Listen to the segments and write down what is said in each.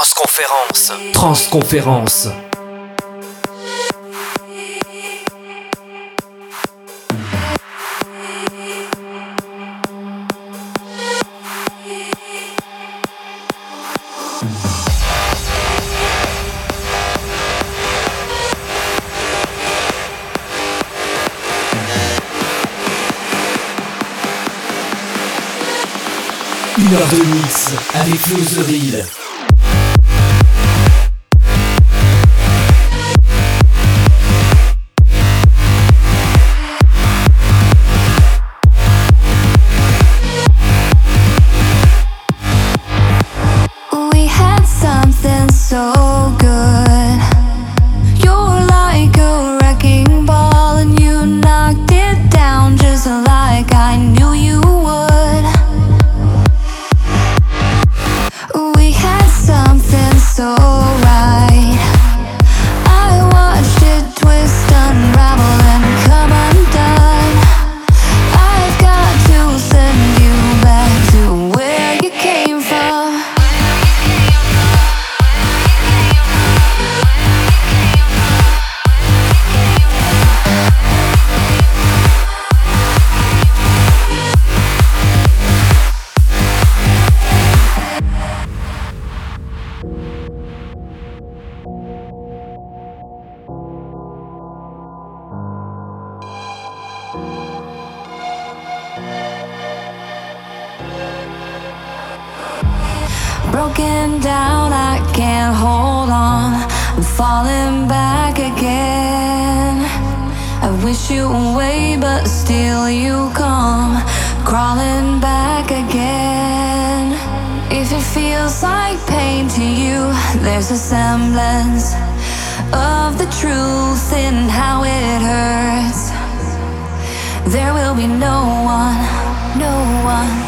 Transconférence. Transconférence. Une heure de mix avec Flo feels like pain to you. There's a semblance of the truth in how it hurts. There will be no one, no one.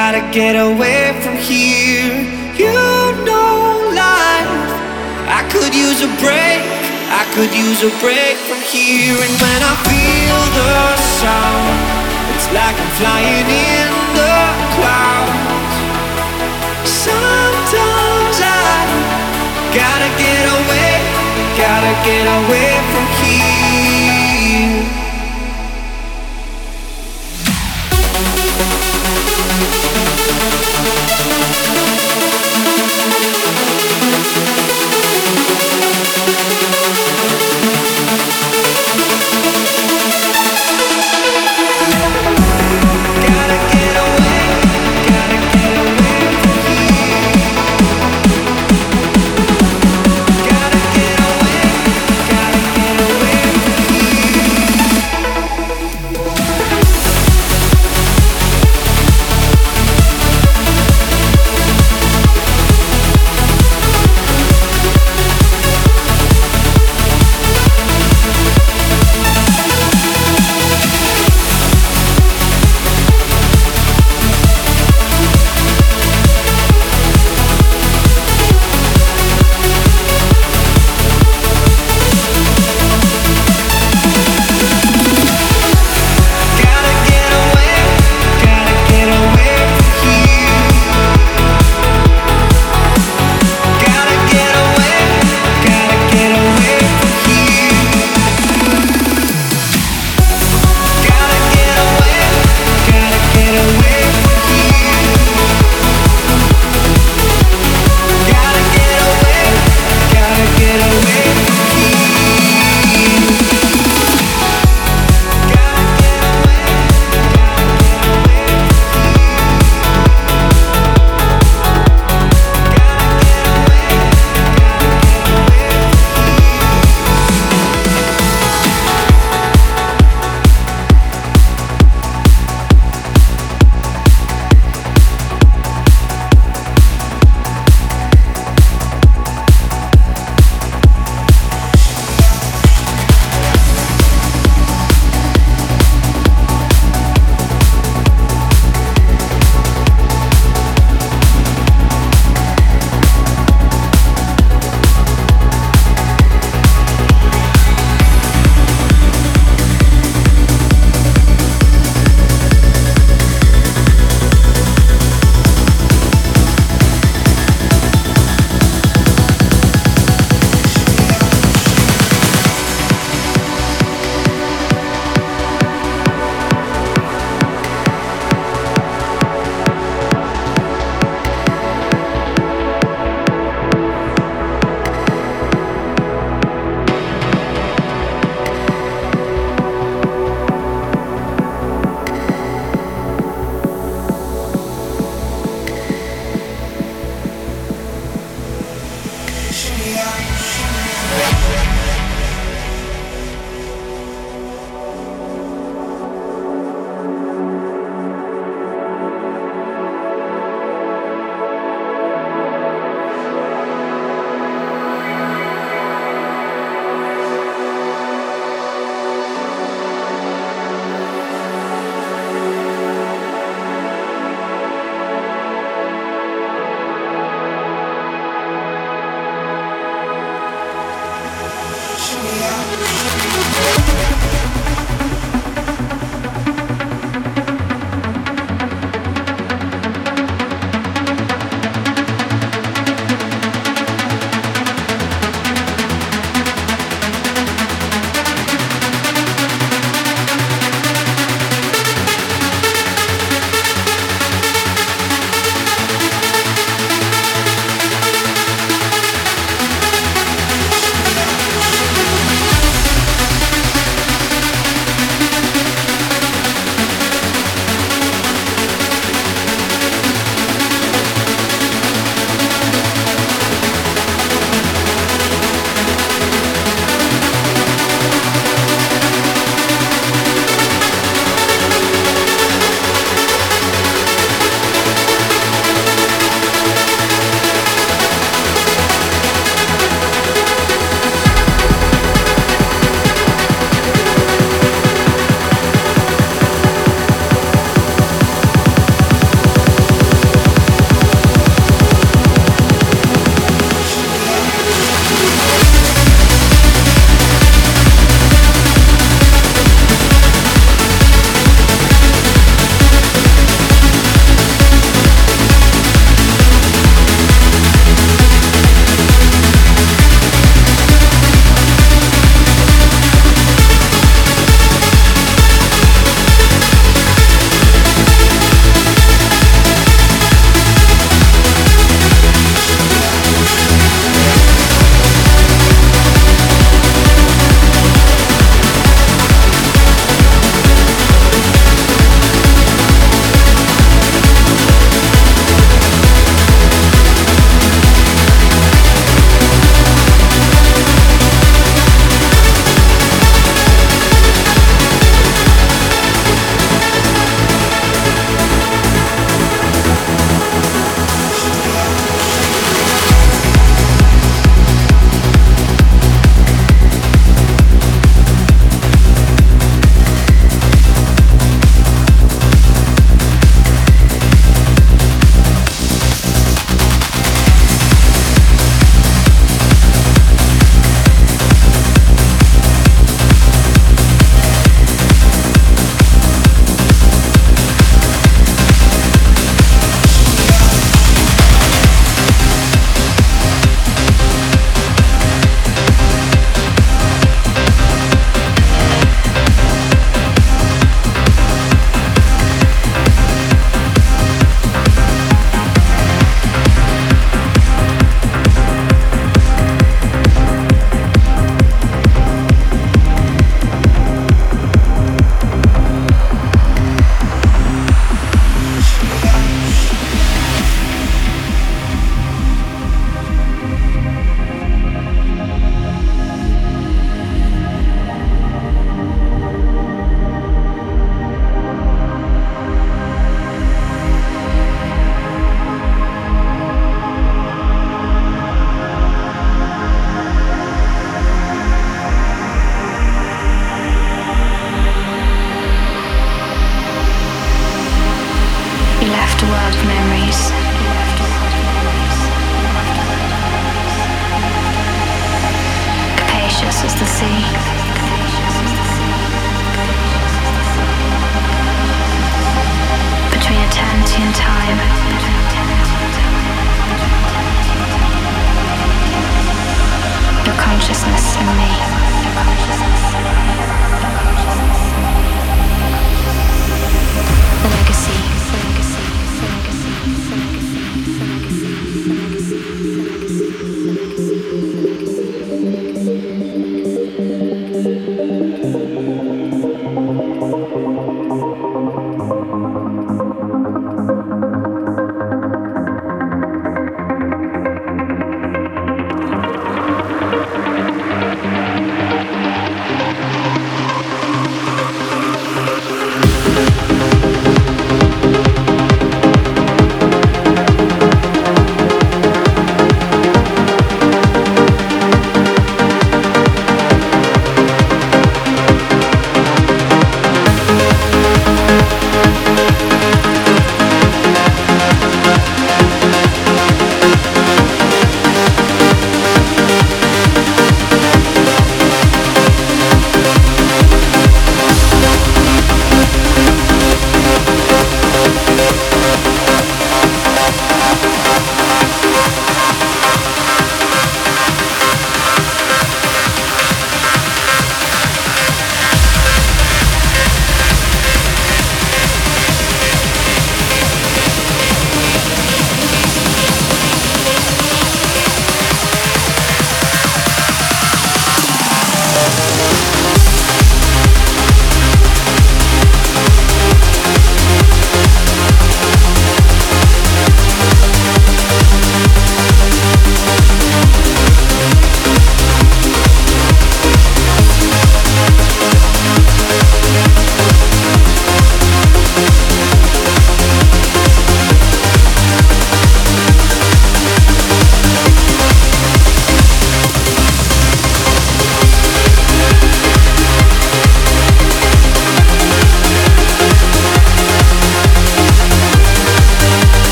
Gotta get away from here. You know, life, I could use a break, I could use a break from here. And when I feel the sound, it's like I'm flying in the clouds. Sometimes I gotta get away, gotta get away from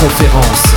conférence.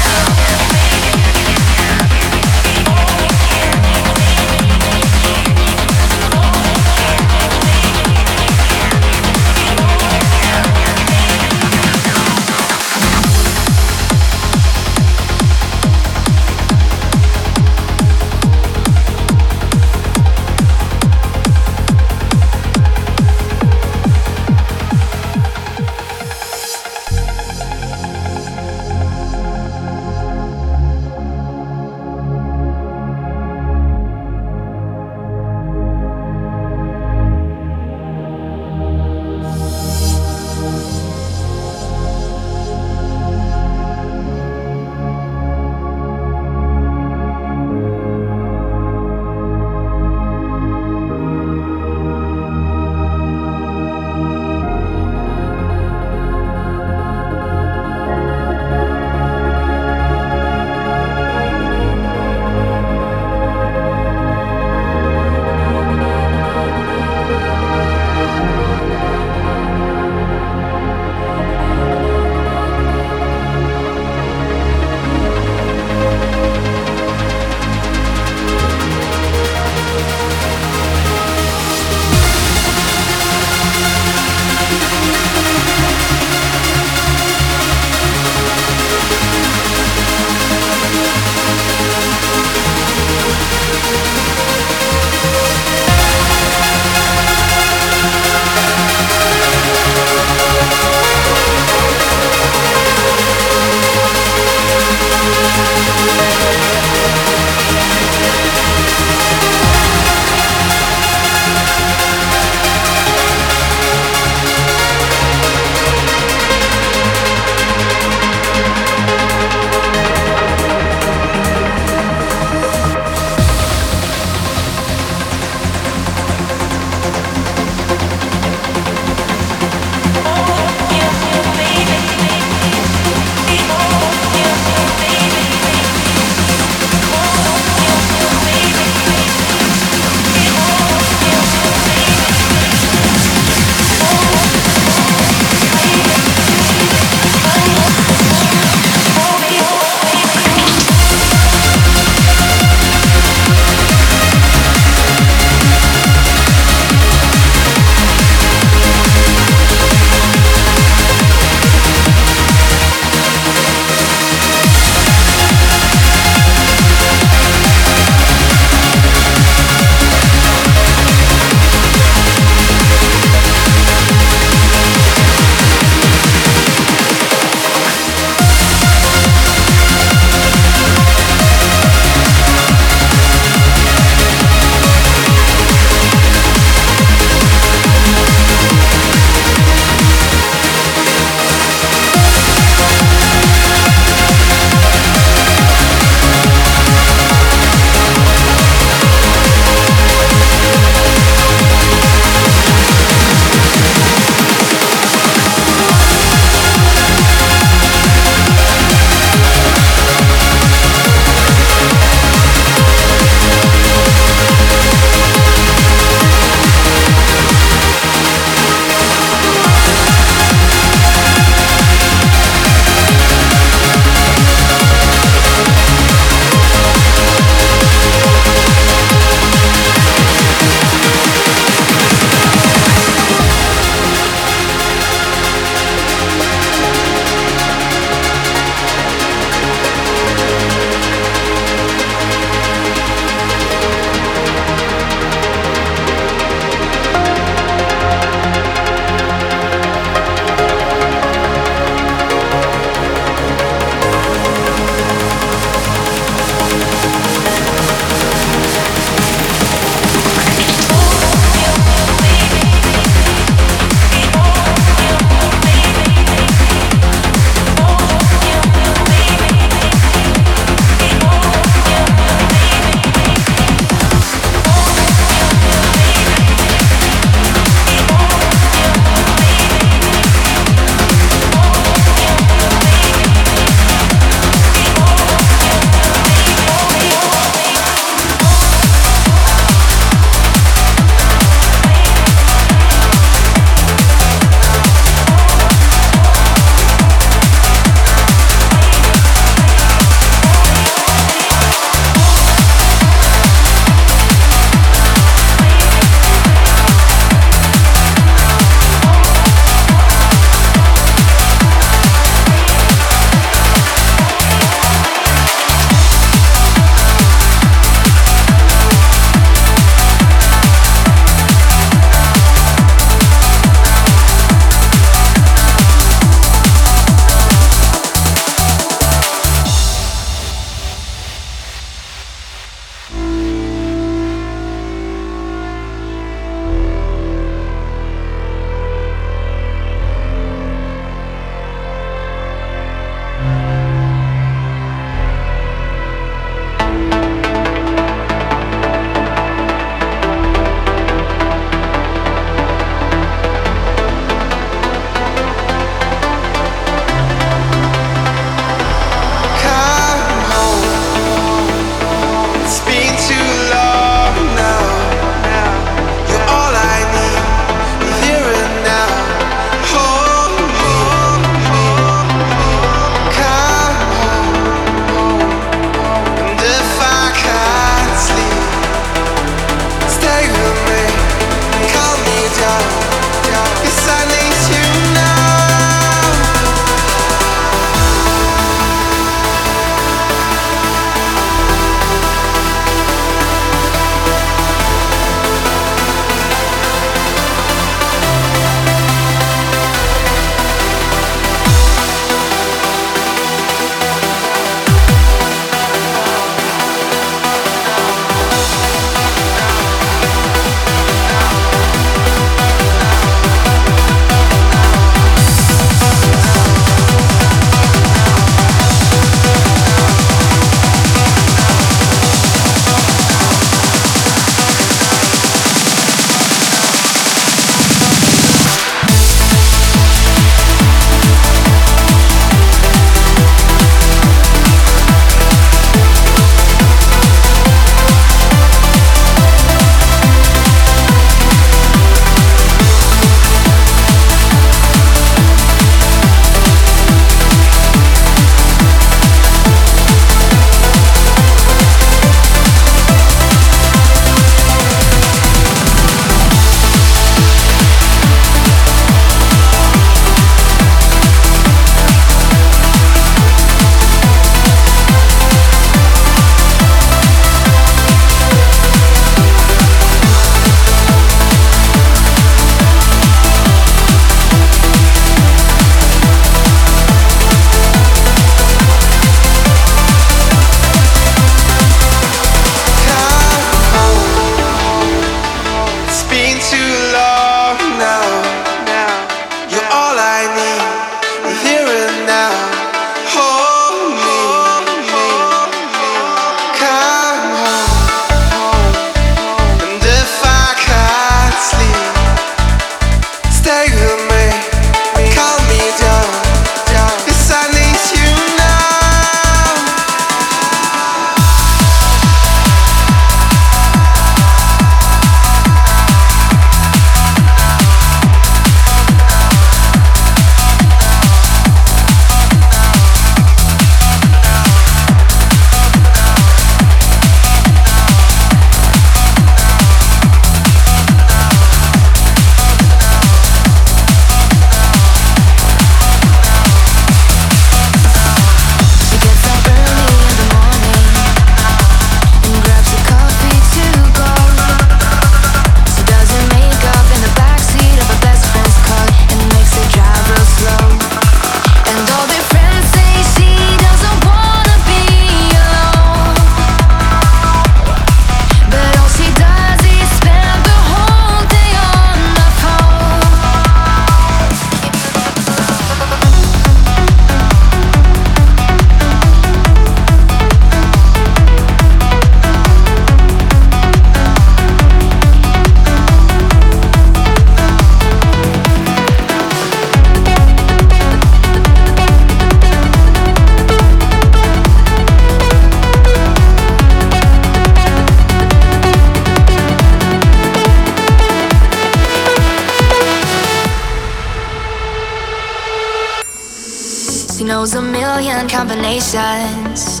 Knows a million combinations.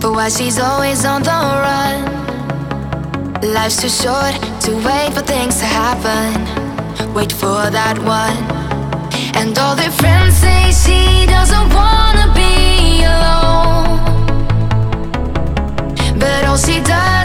But why she's always on the run? Life's too short to wait for things to happen. Wait for that one. And all their friends say she doesn't wanna be alone. But all she does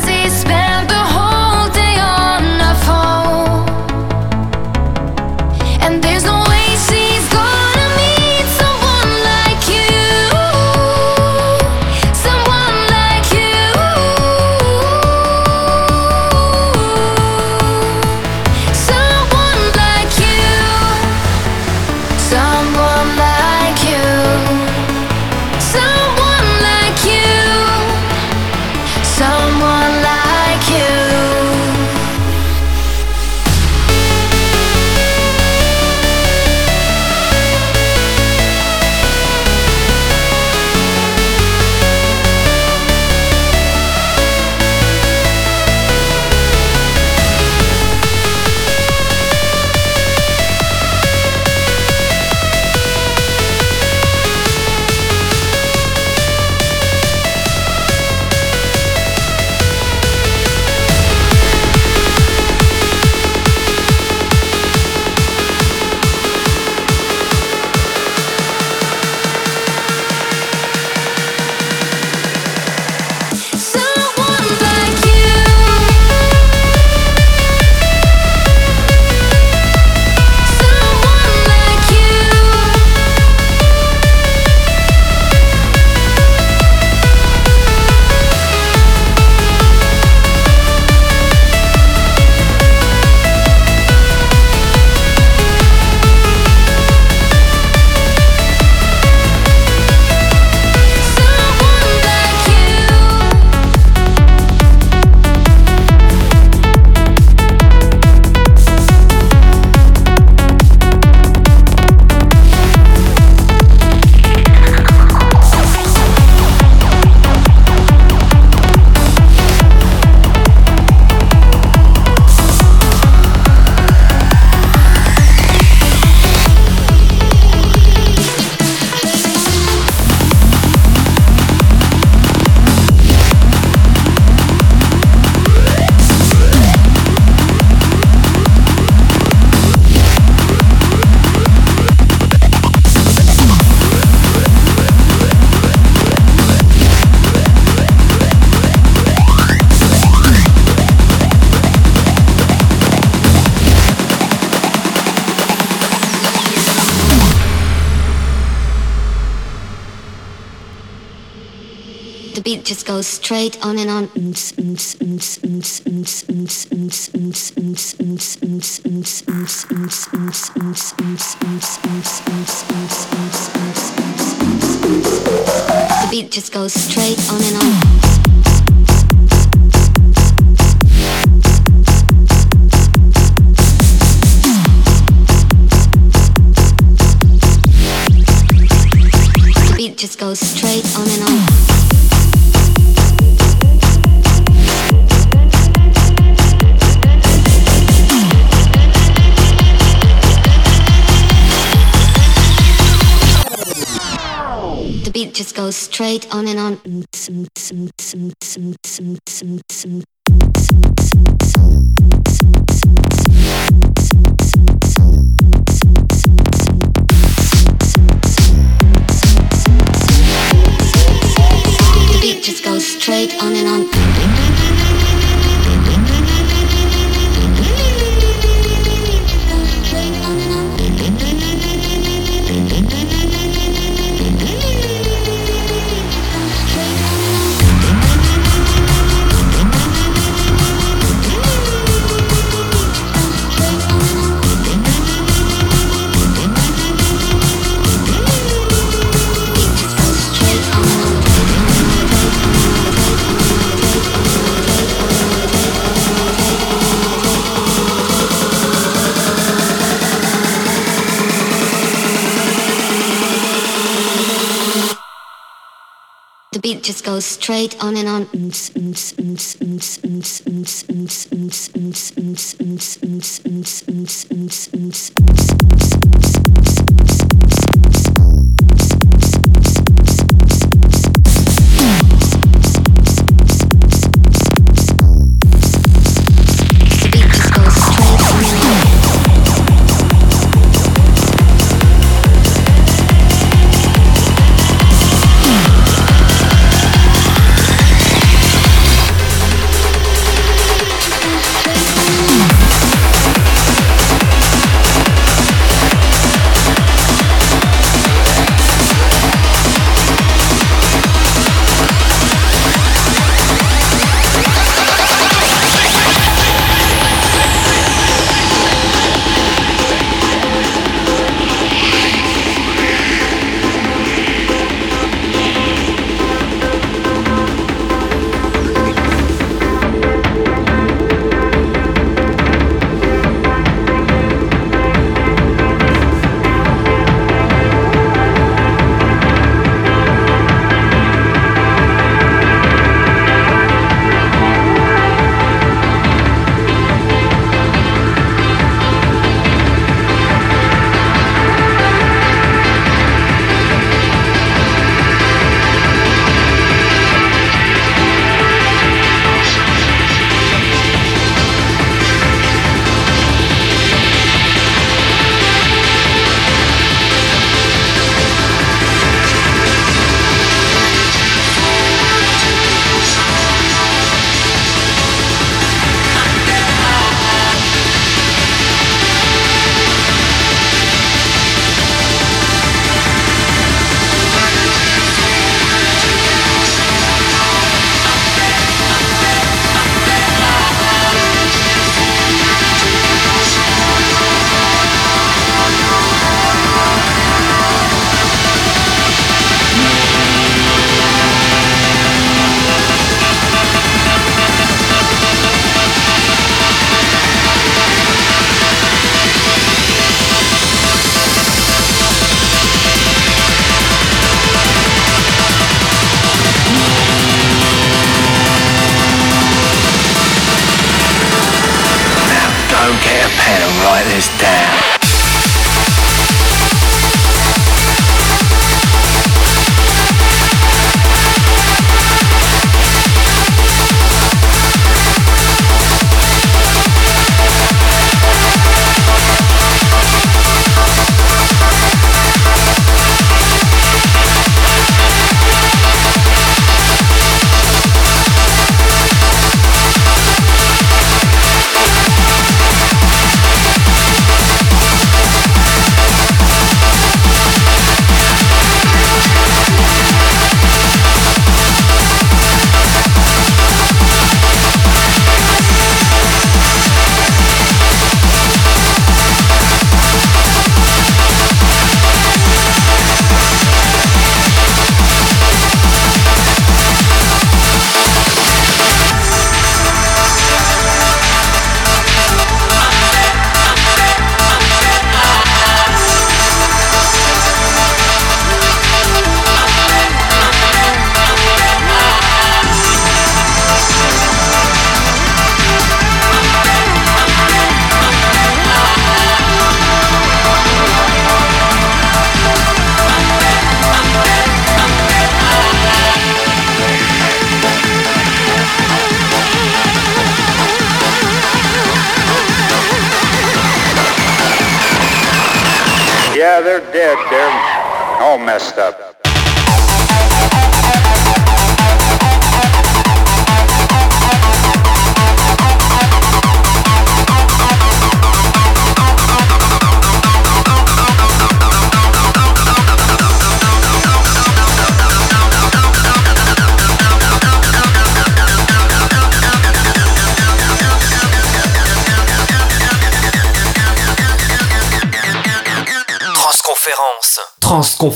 Straight on and on. Goes straight on and on. Straight on and on. The beat just goes straight on and on. dead.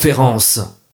conférence.